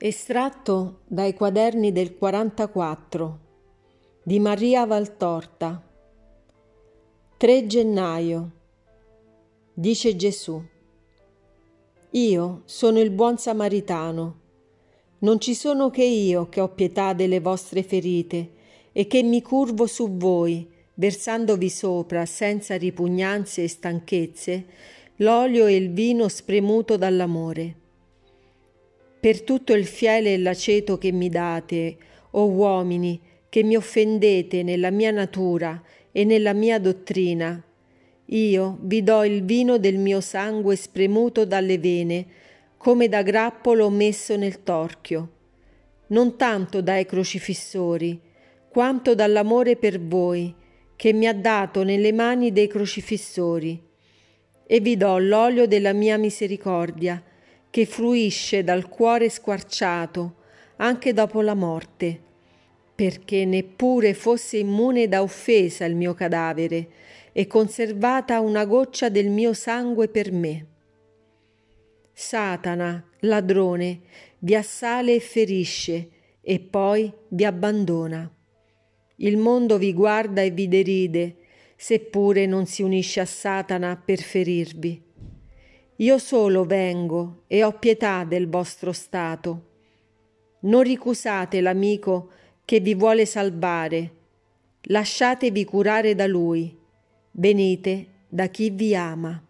Estratto dai quaderni del 44 di Maria Valtorta. 3 gennaio Dice Gesù. Io sono il buon samaritano. Non ci sono che io che ho pietà delle vostre ferite e che mi curvo su voi versandovi sopra senza ripugnanze e stanchezze l'olio e il vino spremuto dall'amore per tutto il fiele e l'aceto che mi date, o uomini, che mi offendete nella mia natura e nella mia dottrina, io vi do il vino del mio sangue spremuto dalle vene, come da grappolo messo nel torchio, non tanto dai crocifissori, quanto dall'amore per voi, che mi ha dato nelle mani dei crocifissori. E vi do l'olio della mia misericordia, che fruisce dal cuore squarciato anche dopo la morte, perché neppure fosse immune da offesa il mio cadavere e conservata una goccia del mio sangue per me. Satana, ladrone, vi assale e ferisce e poi vi abbandona. Il mondo vi guarda e vi deride, seppure non si unisce a Satana per ferirvi. Io solo vengo e ho pietà del vostro stato. Non ricusate l'amico che vi vuole salvare, lasciatevi curare da lui, venite da chi vi ama.